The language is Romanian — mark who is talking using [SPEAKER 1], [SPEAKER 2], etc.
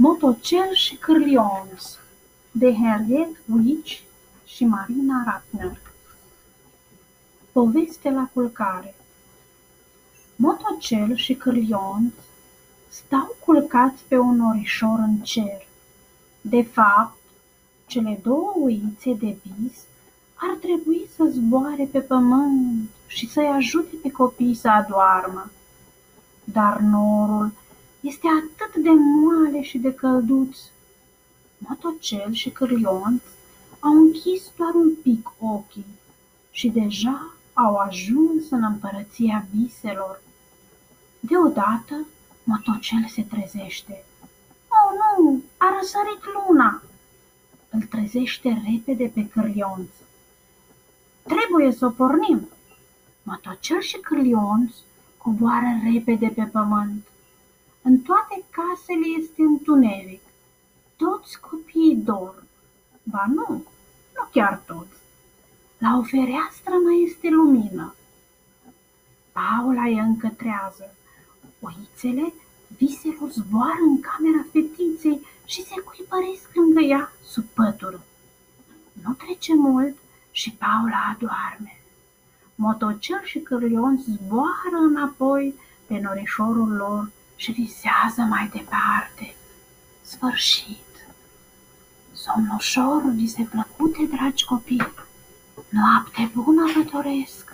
[SPEAKER 1] Motocel și Cârlionz de Henriette Witch și Marina Ratner Poveste la culcare Motocel și Cârlionz stau culcați pe un norișor în cer. De fapt, cele două uițe de vis ar trebui să zboare pe pământ și să-i ajute pe copii să adoarmă. Dar norul este atât de moale și de călduț. Motocel și Cârlionț au închis doar un pic ochii și deja au ajuns în împărăția viselor. Deodată, Motocel se trezește. Oh, nu! A răsărit luna! Îl trezește repede pe Cârlionț. Trebuie să o pornim! Motocel și Cârlionț coboară repede pe pământ. În toate casele este întuneric. Toți copiii dorm. Ba nu, nu chiar toți. La o fereastră mai este lumină. Paula e încă trează. Oițele viselor zboară în camera fetiței și se cuipăresc lângă ea sub pătură. Nu trece mult și Paula adoarme. Motocel și Cârlion zboară înapoi pe norișorul lor și visează mai departe. Sfârșit! Somn ușor, vise plăcute, dragi copii! Noapte bună vă doresc!